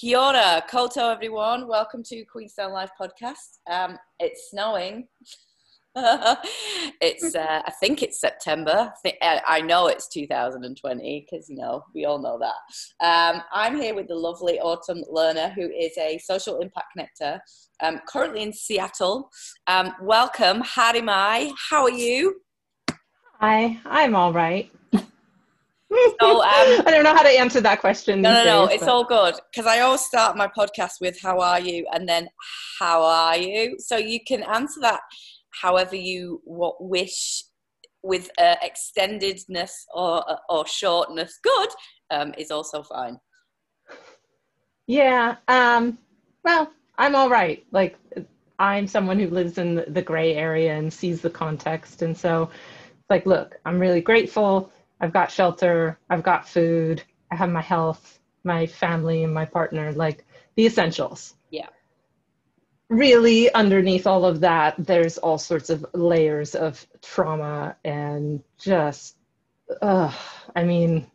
Kia ora, koutou everyone. Welcome to Queenstown Live podcast. Um, it's snowing. it's uh, I think it's September. I, I know it's 2020 because you know we all know that. Um, I'm here with the lovely Autumn Lerner, who is a social impact connector, um, currently in Seattle. Um, welcome, Haere mai. How are you? Hi, I'm all right. So um, I don't know how to answer that question. No, no, no, days, it's all good because I always start my podcast with "How are you?" and then "How are you?" So you can answer that however you wish, with uh, extendedness or or shortness. Good um, is also fine. Yeah. Um, well, I'm all right. Like I'm someone who lives in the gray area and sees the context, and so like, look, I'm really grateful I've got shelter, I've got food, I have my health, my family, and my partner, like the essentials. Yeah. Really, underneath all of that, there's all sorts of layers of trauma and just, uh, I mean,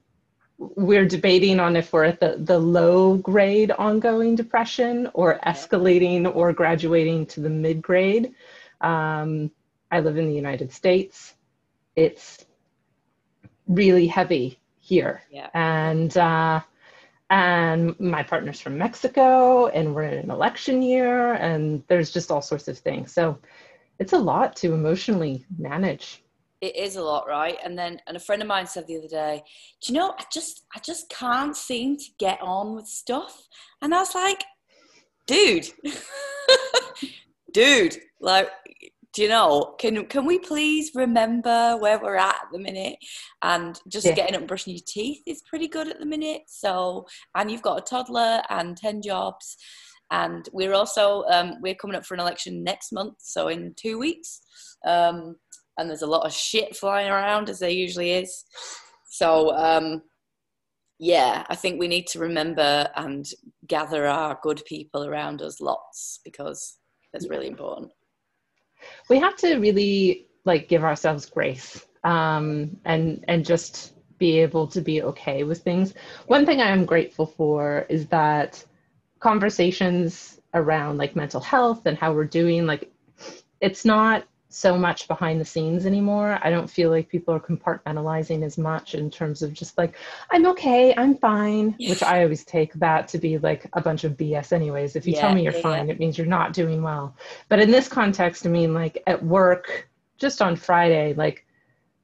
we're debating on if we're at the, the low grade ongoing depression or escalating or graduating to the mid grade. Um, I live in the United States. It's really heavy here. Yeah. And uh, and my partner's from Mexico, and we're in an election year, and there's just all sorts of things. So it's a lot to emotionally manage. It is a lot, right? And then, and a friend of mine said the other day, "Do you know? I just, I just can't seem to get on with stuff." And I was like, "Dude, dude, like do you know can can we please remember where we're at at the minute? And just yeah. getting up and brushing your teeth is pretty good at the minute. So and you've got a toddler and 10 jobs. And we're also um, we're coming up for an election next month so in two weeks. Um, and there's a lot of shit flying around as there usually is. So um, yeah i think we need to remember and gather our good people around us lots because it's really important we have to really like give ourselves grace um, and and just be able to be okay with things. One thing I am grateful for is that conversations around like mental health and how we're doing like it's not so much behind the scenes anymore. I don't feel like people are compartmentalizing as much in terms of just like, I'm okay, I'm fine, which I always take that to be like a bunch of BS, anyways. If you yeah, tell me you're yeah, fine, yeah. it means you're not doing well. But in this context, I mean, like at work, just on Friday, like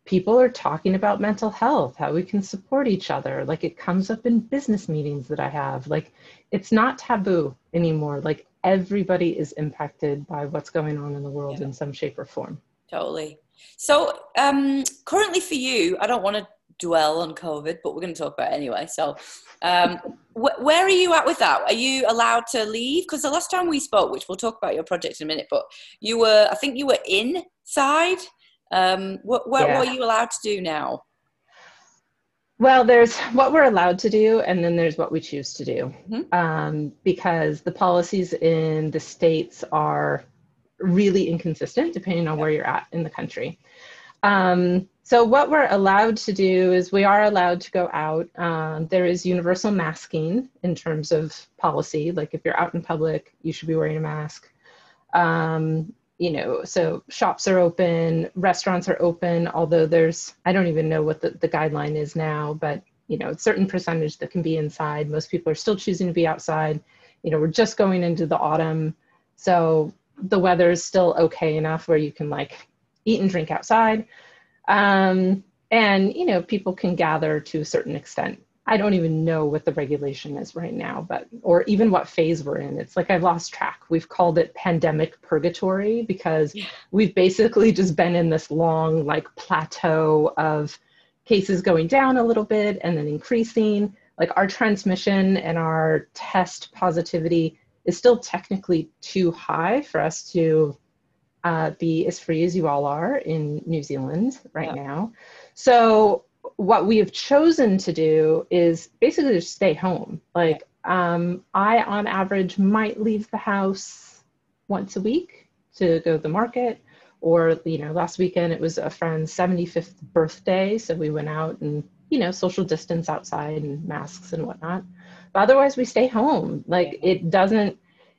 people are talking about mental health, how we can support each other. Like it comes up in business meetings that I have. Like it's not taboo anymore. Like everybody is impacted by what's going on in the world yeah. in some shape or form. Totally. So, um, currently for you, I don't want to dwell on COVID, but we're going to talk about it anyway. So, um, wh- where are you at with that? Are you allowed to leave? Because the last time we spoke, which we'll talk about your project in a minute, but you were, I think you were inside. Um, what, what, yeah. what are you allowed to do now? Well, there's what we're allowed to do, and then there's what we choose to do. Mm-hmm. Um, because the policies in the states are really inconsistent depending on where you're at in the country. Um, so, what we're allowed to do is we are allowed to go out. Um, there is universal masking in terms of policy. Like, if you're out in public, you should be wearing a mask. Um, you know, so shops are open, restaurants are open, although there's, I don't even know what the, the guideline is now, but, you know, a certain percentage that can be inside. Most people are still choosing to be outside. You know, we're just going into the autumn. So the weather is still okay enough where you can like eat and drink outside. Um, and, you know, people can gather to a certain extent I don't even know what the regulation is right now, but or even what phase we're in. It's like I've lost track. We've called it pandemic purgatory because yeah. we've basically just been in this long like plateau of cases going down a little bit and then increasing. Like our transmission and our test positivity is still technically too high for us to uh, be as free as you all are in New Zealand right yeah. now. So what we have chosen to do is basically just stay home. Like um, I, on average, might leave the house once a week to go to the market. Or, you know, last weekend it was a friend's 75th birthday. So we went out and, you know, social distance outside and masks and whatnot. but otherwise we stay home like it doesn't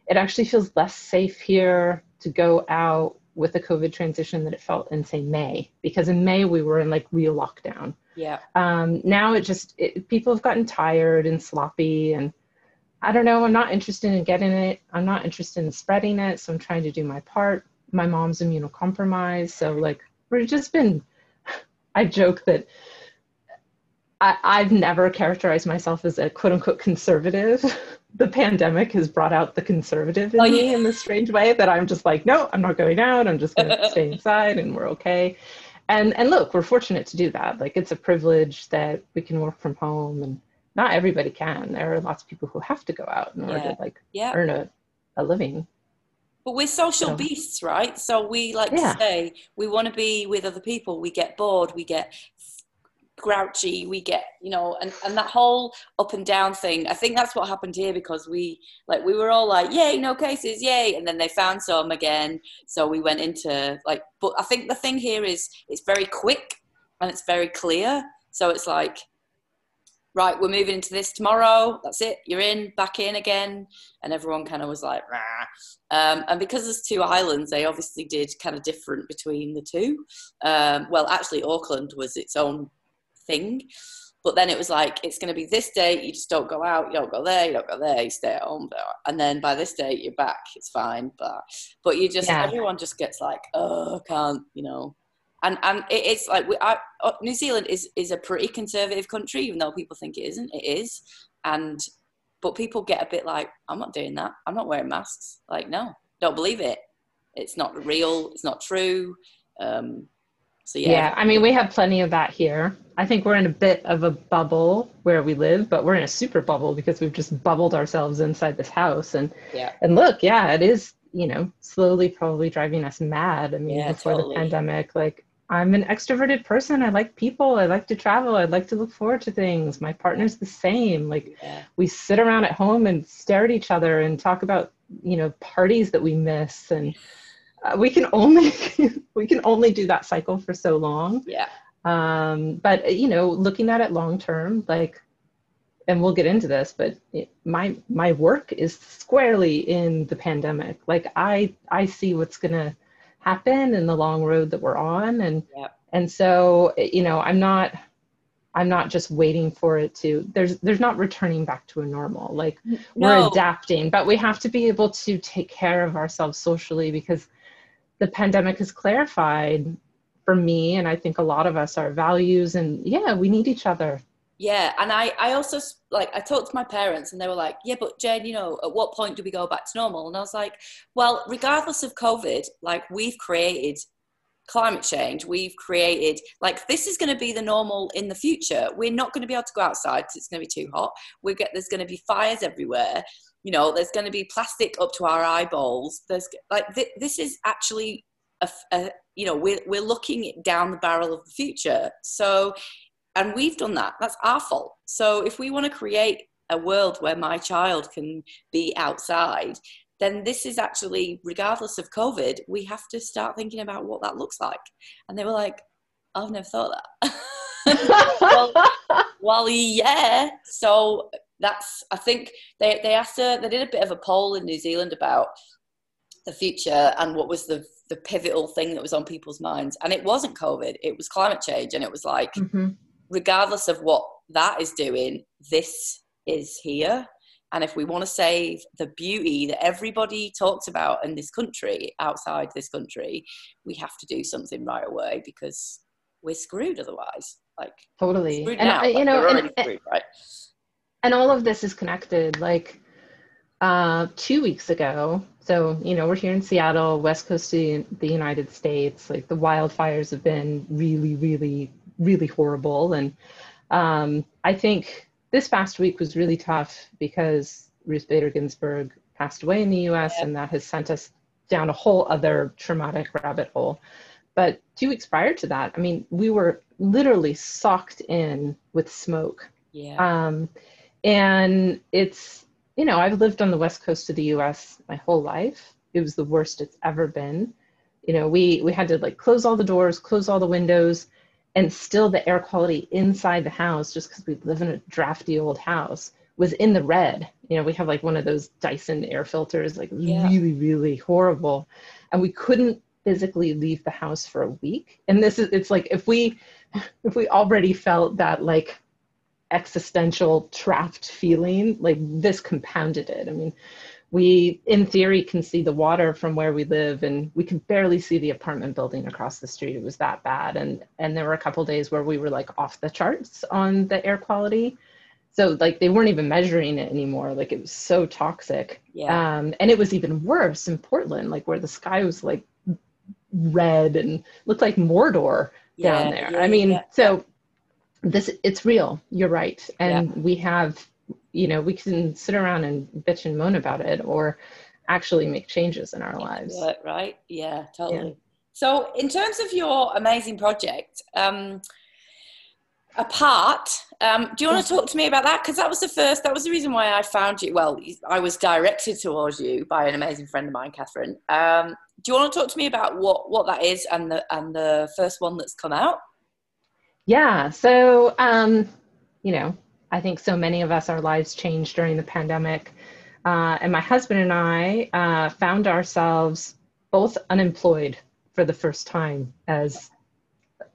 it actually feels less safe here to go out with the covid transition that it felt in say may because in may we were in like real lockdown yeah um now it just it, people have gotten tired and sloppy and i don't know i'm not interested in getting it i'm not interested in spreading it so i'm trying to do my part my mom's immunocompromised so like we've just been i joke that I, have never characterized myself as a quote unquote conservative. the pandemic has brought out the conservative in oh, me in this strange way that I'm just like, no, I'm not going out. I'm just going to stay inside and we're okay. And and look, we're fortunate to do that. Like it's a privilege that we can work from home and not everybody can. There are lots of people who have to go out in order yeah. to like yeah. earn a, a living. But we're social so. beasts, right? So we like yeah. to say we want to be with other people. We get bored. We get grouchy we get you know and, and that whole up and down thing i think that's what happened here because we like we were all like yay no cases yay and then they found some again. So we went into like but i think the thing here is it's very quick and it's very clear. So it's like right we're moving into this tomorrow that's it you're in back in again and everyone kind of was like um, and because there's two islands they obviously did kind of different between the two. Um, well actually auckland was its own thing. But then it was like, it's going to be this day. you just don't go out, you don't go there, you don't go there, you stay at home. And then by this date, you're back, it's fine. But but you just, yeah. everyone just gets like, oh, I can't, you know. And, and it's like, we, I, uh, New Zealand is, is a pretty conservative country, even though people think it isn't, it is. And, but people get a bit like, I'm not doing that. I'm not wearing masks. Like, no, don't believe it. It's not real. It's not true. Um, so yeah. Yeah, I mean we have plenty of that here. I think we're in a bit of a bubble where we live, but we're in a super bubble because we've just bubbled ourselves inside this house. And yeah, and look, yeah, it is you know slowly probably driving us mad. I mean, yeah, before totally. the pandemic, like I'm an extroverted person. I like people. I like to travel. I like to look forward to things. My partner's the same. Like yeah. we sit around at home and stare at each other and talk about you know parties that we miss and uh, we can only we can only do that cycle for so long yeah um but you know looking at it long term like and we'll get into this but it, my my work is squarely in the pandemic like i i see what's going to happen in the long road that we're on and yeah. and so you know i'm not i'm not just waiting for it to there's there's not returning back to a normal like no. we're adapting but we have to be able to take care of ourselves socially because the pandemic has clarified for me and i think a lot of us our values and yeah we need each other. Yeah and i i also like i talked to my parents and they were like yeah but jen you know at what point do we go back to normal? And i was like well regardless of covid like we've created climate change. We've created like this is going to be the normal in the future. We're not going to be able to go outside because it's going to be too hot. We get there's going to be fires everywhere you know there's going to be plastic up to our eyeballs. There's like th- this is actually a, a, you know we're, we're looking down the barrel of the future. So and we've done that. That's our fault. So if we want to create a world where my child can be outside then this is actually regardless of covid we have to start thinking about what that looks like. And they were like i've never thought that. Well, well yeah. So that's I think they they asked her they did a bit of a poll in New Zealand about the future and what was the the pivotal thing that was on people's minds. And it wasn't covid it was climate change. And it was like mm-hmm. regardless of what that is doing this is here. And if we want to save the beauty that everybody talks about in this country outside this country we have to do something right away because we're screwed otherwise. Like totally. and now, I, you know and, screwed, right and all of this is connected like uh, two weeks ago. So you know we're here in seattle west coast of the united states. Like the wildfires have been really really really horrible. And um, i think this past week was really tough because ruth bader ginsburg passed away in the us and that has sent us down a whole other traumatic rabbit hole. But two weeks prior to that i mean we were literally socked in with smoke. Yeah. Um, and it's, you know, I've lived on the west coast of the US my whole life. It was the worst it's ever been. You know, we we had to like close all the doors, close all the windows, and still the air quality inside the house, just because we live in a drafty old house, was in the red. You know, we have like one of those Dyson air filters, like yeah. really, really horrible. And we couldn't physically leave the house for a week. And this is, it's like if we, if we already felt that like existential trapped feeling, like this compounded it. I mean, we in theory can see the water from where we live and we can barely see the apartment building across the street it was that bad and and there were a couple days where we were like off the charts on the air quality so like they weren't even measuring it anymore like it was so toxic yeah. um and it was even worse in portland like where the sky was like red and looked like mordor yeah, down there yeah, i mean yeah. so this it's real. You're right. And we have you know we can sit around and bitch and moan about it or actually make changes in our lives. right? Yeah totally. Yeah. so in terms of your amazing project um apart um, do you want to talk to me about that? Because that was the first that was the reason why i found you. Well i was directed towards you by an amazing friend of mine catherine. Um, do you want to talk to me about what what that is and the and the first one that's come out yeah so um, you know I think so many of us, our lives changed during the pandemic. Uh, and my husband and I uh, found ourselves both unemployed for the first time as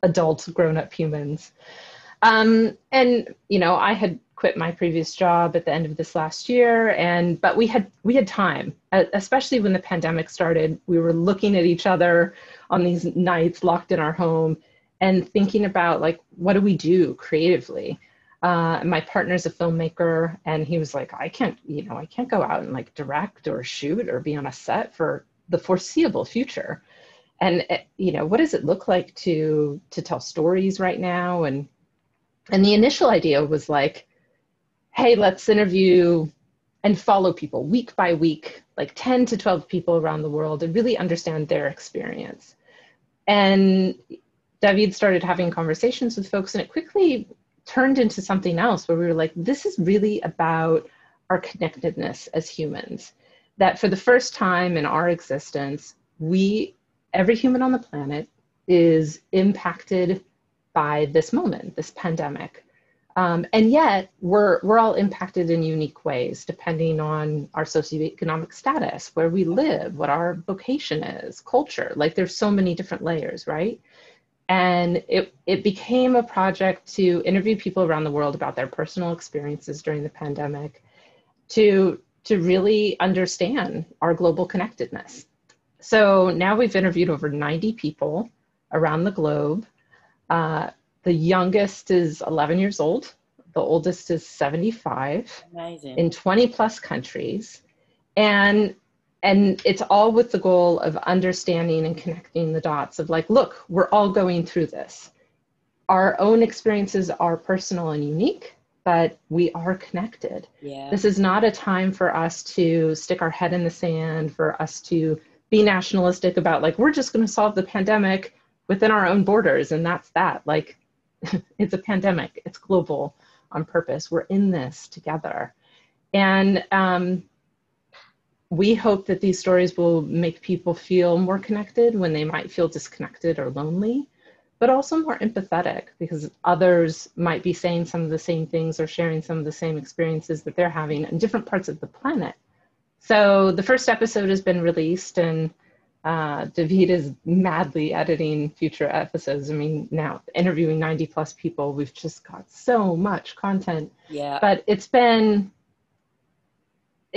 adult grown up humans. Um, and, you know, I had quit my previous job at the end of this last year and but we had we had time especially when the pandemic started we were looking at each other on these nights locked in our home and thinking about like what do we do creatively? Uh, my partner's a filmmaker and he was like i can't you know i can't go out and like direct or shoot or be on a set for the foreseeable future. And eh, you know what does it look like to to tell stories right now? And and the initial idea was like hey let's interview and follow people week by week like 10 to 12 people around the world and really understand their experience. And david started having conversations with folks and it quickly turned into something else where we were like, this is really about our connectedness as humans. That for the first time in our existence, we, every human on the planet, is impacted by this moment, this pandemic. Um, and yet, we're, we're all impacted in unique ways, depending on our socioeconomic status, where we live, what our vocation is, culture. Like, there's so many different layers, right? And it, it became a project to interview people around the world about their personal experiences during the pandemic to, to really understand our global connectedness. So now we've interviewed over 90 people around the globe. Uh, the youngest is 11 years old, the oldest is 75 Amazing. in 20 plus countries. And and it's all with the goal of understanding and connecting the dots of like look we're all going through this. Our own experiences are personal and unique but we are connected. Yeah. this is not a time for us to stick our head in the sand for us to be nationalistic about like we're just going to solve the pandemic within our own borders and that's that. Like it's a pandemic. It's global on purpose. We're in this together. And um, we hope that these stories will make people feel more connected when they might feel disconnected or lonely, but also more empathetic because others might be saying some of the same things or sharing some of the same experiences that they're having in different parts of the planet. So the first episode has been released and uh, David is madly editing future episodes. I mean, now interviewing 90 plus people, we've just got so much content. Yeah. But it's been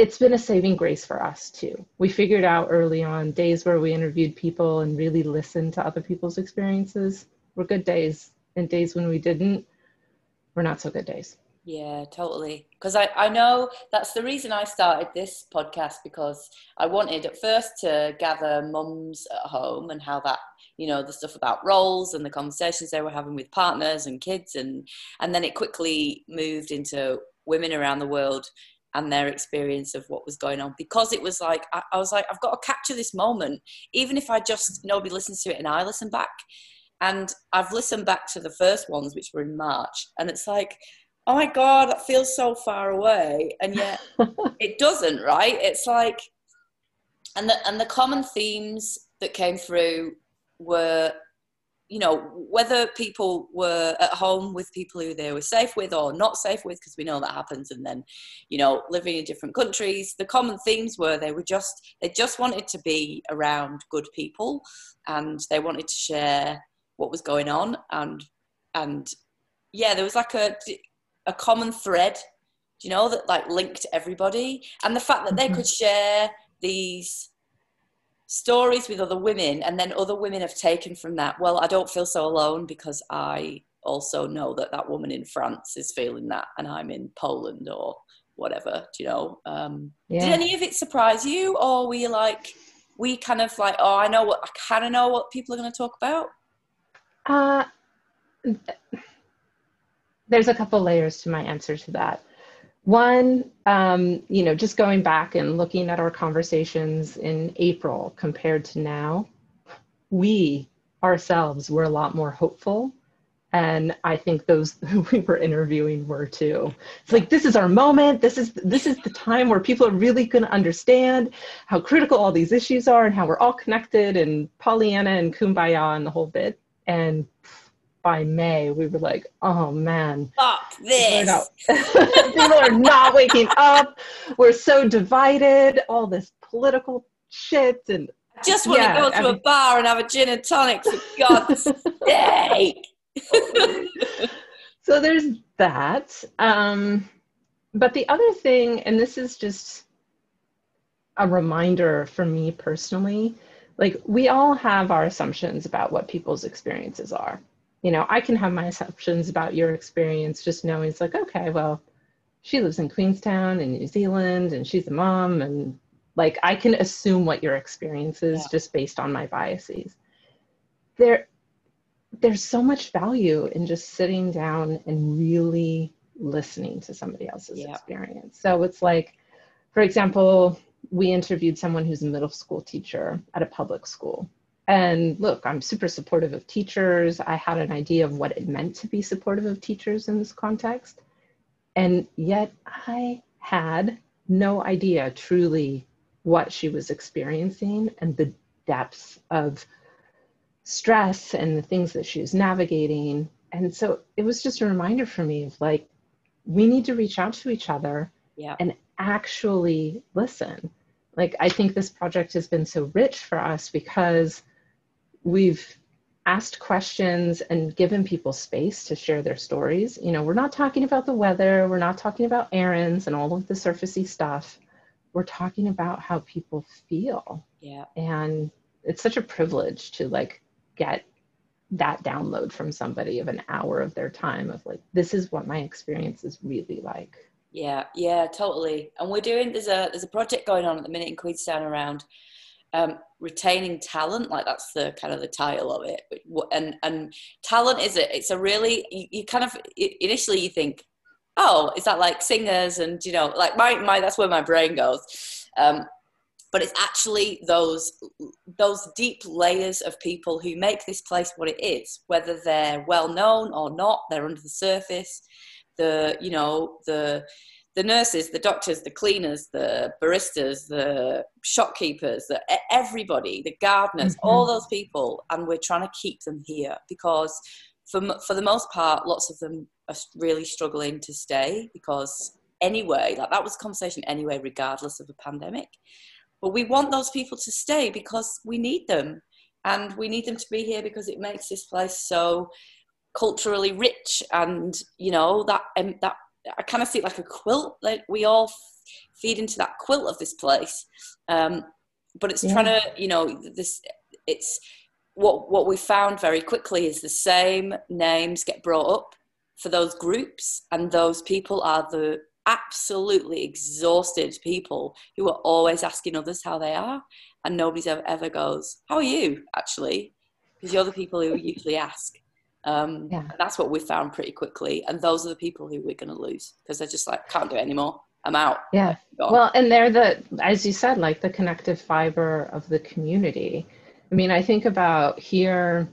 it's been a saving grace for us too. We figured out early on days where we interviewed people and really listened to other people's experiences were good days, and days when we didn't were not so good days. Yeah, totally. Because I, I know that's the reason I started this podcast because I wanted at first to gather mums at home and how that, you know, the stuff about roles and the conversations they were having with partners and kids and and then it quickly moved into women around the world and their experience of what was going on because it was like I, I, was like i've got to capture this moment even if i just nobody listens to it and i listen back. And i've listened back to the first ones which were in march and it's like oh my god that feels so far away. And yet it doesn't right? It's like and the and the common themes that came through were you know, whether people were at home with people who they were safe with or not safe with, because we know that happens, and then, you know, living in different countries, the common themes were they were just, they just wanted to be around good people and they wanted to share what was going on. And, and yeah, there was like a, a common thread, you know, that like linked everybody. And the fact that they mm-hmm. could share these stories with other women and then other women have taken from that well i don't feel so alone because i also know that that woman in france is feeling that and i'm in poland or whatever do you know? Um, yeah. did any of it surprise you or were you like we kind of like oh i know what i kind of know what people are going to talk about? Uh there's a couple layers to my answer to that one, um, you know, just going back and looking at our conversations in April compared to now, we ourselves were a lot more hopeful. And I think those who we were interviewing were too. It's like this is our moment. This is this is the time where people are really going to understand how critical all these issues are and how we're all connected and Pollyanna and Kumbaya and the whole bit. And by May, we were like, oh man, fuck this. People are not waking up. We're so divided. All this political shit and I just want yeah, to go to I mean, a bar and have a gin and tonic for God's sake. so there's that. Um, but the other thing, and this is just a reminder for me personally, like we all have our assumptions about what people's experiences are you know, I can have my assumptions about your experience just knowing it's like, okay, well, she lives in Queenstown in New Zealand and she's a mom and like I can assume what your experience is yeah. just based on my biases. There there's so much value in just sitting down and really listening to somebody else's yeah. experience. So it's like, for example, we interviewed someone who's a middle school teacher at a public school and look, I'm super supportive of teachers. I had an idea of what it meant to be supportive of teachers in this context. And yet I had no idea truly what she was experiencing and the depths of stress and the things that she was navigating. And so it was just a reminder for me of like, we need to reach out to each other yeah. and actually listen. Like, I think this project has been so rich for us because we've asked questions and given people space to share their stories. You know, we're not talking about the weather, we're not talking about errands and all of the surfacey stuff. We're talking about how people feel. Yeah. And it's such a privilege to like get that download from somebody of an hour of their time of like this is what my experience is really like. Yeah, yeah, totally. And we're doing there's a there's a project going on at the minute in Queenstown around um, retaining talent like that's the kind of the title of it. And and talent is it it's a really you, you, kind of initially you think oh is that like singers? And you know like my, my that's where my brain goes. Um, but it's actually those those deep layers of people who make this place what it is whether they're well known or not they're under the surface the you know the the nurses, the doctors, the cleaners, the baristas, the shopkeepers, the, everybody, the gardeners, mm-hmm. all those people, and we're trying to keep them here because, for for the most part, lots of them are really struggling to stay because anyway, like that was a conversation anyway, regardless of the pandemic. But we want those people to stay because we need them, and we need them to be here because it makes this place so culturally rich and you know that um, that I kind of see it like a quilt. Like we all feed into that quilt of this place. Um, but it's yeah. trying to, you know, this. It's what what we found very quickly is the same names get brought up for those groups, and those people are the absolutely exhausted people who are always asking others how they are, and nobody's ever ever goes, "How are you?" Actually, because you're the people who usually ask. Um, yeah. that's what we found pretty quickly. And those are the people who we're going to lose because they're just like, can't do it anymore. I'm out. Yeah. Well, and they're the, as you said, like the connective fiber of the community. I mean, I think about here,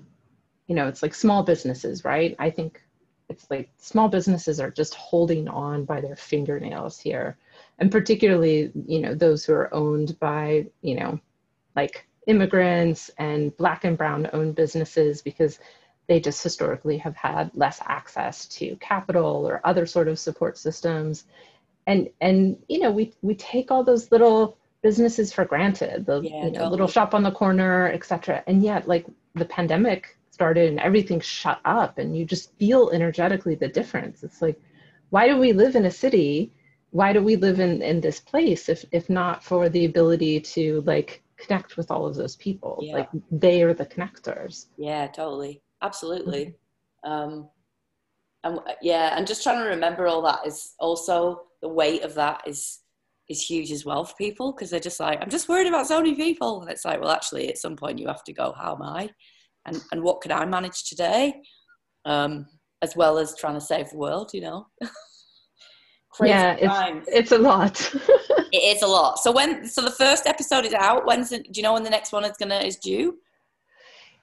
you know, it's like small businesses, right? I think it's like small businesses are just holding on by their fingernails here. And particularly, you know, those who are owned by, you know, like immigrants and black and brown owned businesses because they just historically have had less access to capital or other sort of support systems. And and you know we we take all those little businesses for granted the yeah, you know, totally. little shop on the corner etc and yet like the pandemic started and everything shut up and you just feel energetically the difference. It's like why do we live in a city? Why do we live in in this place if if not for the ability to like connect with all of those people? Yeah. like they are the connectors. Yeah totally absolutely. Um and yeah and just trying to remember all that is also the weight of that is is huge as well for people because they're just like i'm just worried about so many people. And it's like well actually at some point you have to go how am i? And and what can i manage today? Um as well as trying to save the world you know? Yeah it's, it's a lot. It is a lot. So when so the first episode is out. When's it, do you know when the next one is gonna is due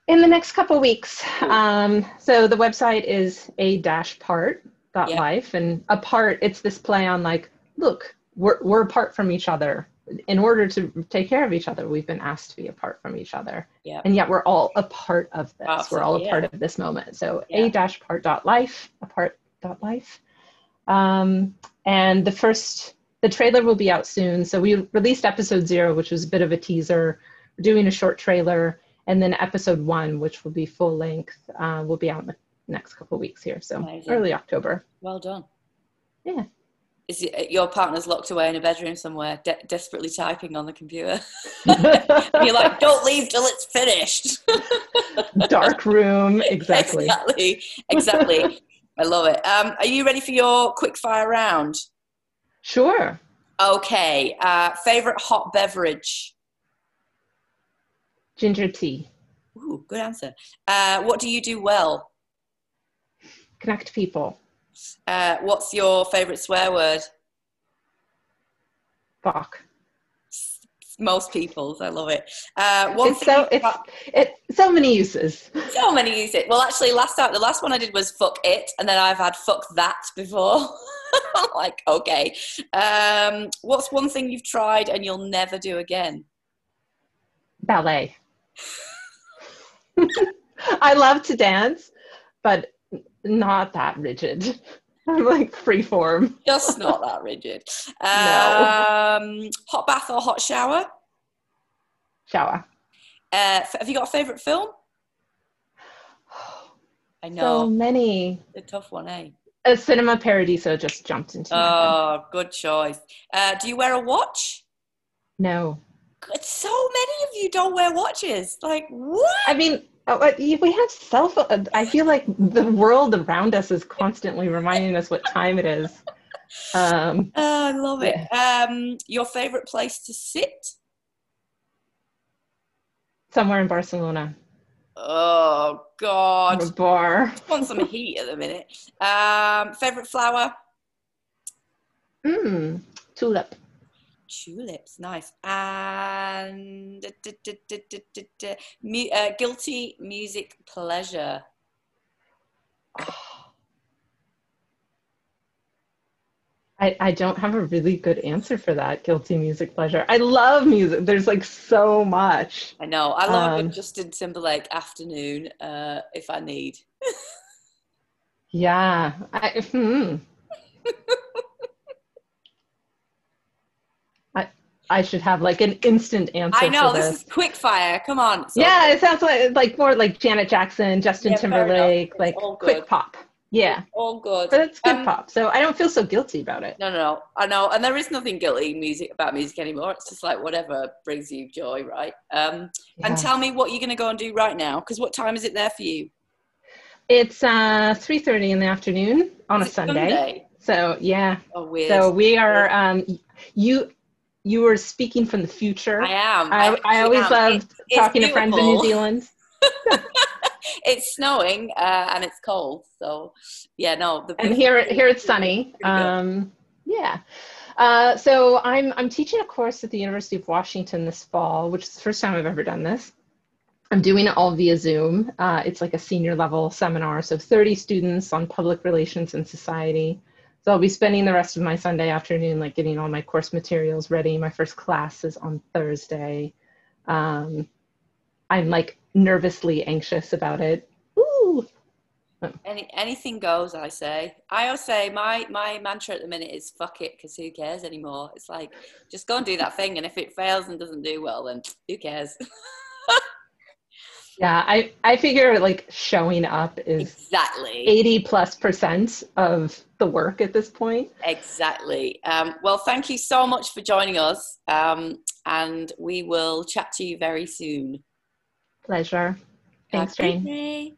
in the next couple weeks. Um, so the website is a dash part dot yeah. life and apart it's this play on like look we're, we're apart from each other. In order to take care of each other we've been asked to be apart from each other. Yeah. and yet we're all a part of this. Awesome. we're all a yeah. part of this moment. So a dash part dot life apart dot life. Um, and the first the trailer will be out soon. So we released episode zero which was a bit of a teaser. We're doing a short trailer and then episode one, which will be full length, uh, will be out in the next couple weeks here. So Amazing. early October. Well done. Yeah. Is it, your partner's locked away in a bedroom somewhere, de- desperately typing on the computer? you're like, don't leave till it's finished. Dark room, exactly. Exactly, exactly. I love it. Um, are you ready for your quick fire round? Sure. Okay. Uh, favorite hot beverage? Ginger tea. Ooh, good answer. Uh, what do you do well? Connect people. Uh, what's your favorite swear word? Fuck. Most people's, I love it. Uh, one it's so it's it so many uses. So many uses. Well, actually, last time the last one I did was fuck it, and then I've had fuck that before. like, okay, um, what's one thing you've tried and you'll never do again? Ballet. I love to dance, but not that rigid. I'm like free form. Just not that rigid. Um, no. Hot bath or hot shower? Shower. Uh, have you got a favorite film? I know. So many. A tough one, eh? A Cinema Paradiso just jumped into. It. Oh, good choice. Uh, do you wear a watch? No so many of you don't wear watches. Like what? I mean, uh, we have cell phone. I feel like the world around us is constantly reminding us what time it is. Um, oh, I love it. Yeah. Um, your favorite place to sit? Somewhere in Barcelona. Oh God! A bar. want some heat at the minute. Um, favorite flower? Mmm, tulip tulips nice. And uh, guilty music pleasure. I, I don't have a really good answer for that guilty music pleasure. I love music. There's like so much. I know. I love um, justin timberlake afternoon uh, if i need. Yeah. I, hmm. I should have like an instant answer. I know this. this. is quick fire. Come on. So yeah, it sounds like like more like Janet Jackson, Justin yeah, Timberlake, like quick pop. Yeah, it's all good. But it's good um, pop, so I don't feel so guilty about it. No, no, no. I know, and there is nothing guilty music about music anymore. It's just like whatever brings you joy, right? Um, yeah. And tell me what you're going to go and do right now, because what time is it there for you? It's uh, three thirty in the afternoon on is a Sunday. Sunday. So yeah. Oh, weird. So we are. Um, you you were speaking from the future. I am. I, I, I always am. love talking to friends in New Zealand. it's snowing uh, and it's cold, so yeah, no. And here, here it's sunny. Um, yeah. Uh, so I'm I'm teaching a course at the University of Washington this fall, which is the first time I've ever done this. I'm doing it all via Zoom. Uh, it's like a senior level seminar, so 30 students on public relations and society. So I'll be spending the rest of my Sunday afternoon like getting all my course materials ready. My first class is on Thursday. Um, I'm like nervously anxious about it. Ooh, Any anything goes, I say. I always say my my mantra at the minute is "fuck it," because who cares anymore? It's like just go and do that thing, and if it fails and doesn't do well, then who cares? yeah, I I figure like showing up is exactly eighty plus percent of the work at this point. Exactly. Um, well, thank you so much for joining us, um, and we will chat to you very soon. Pleasure. Thanks, Jane.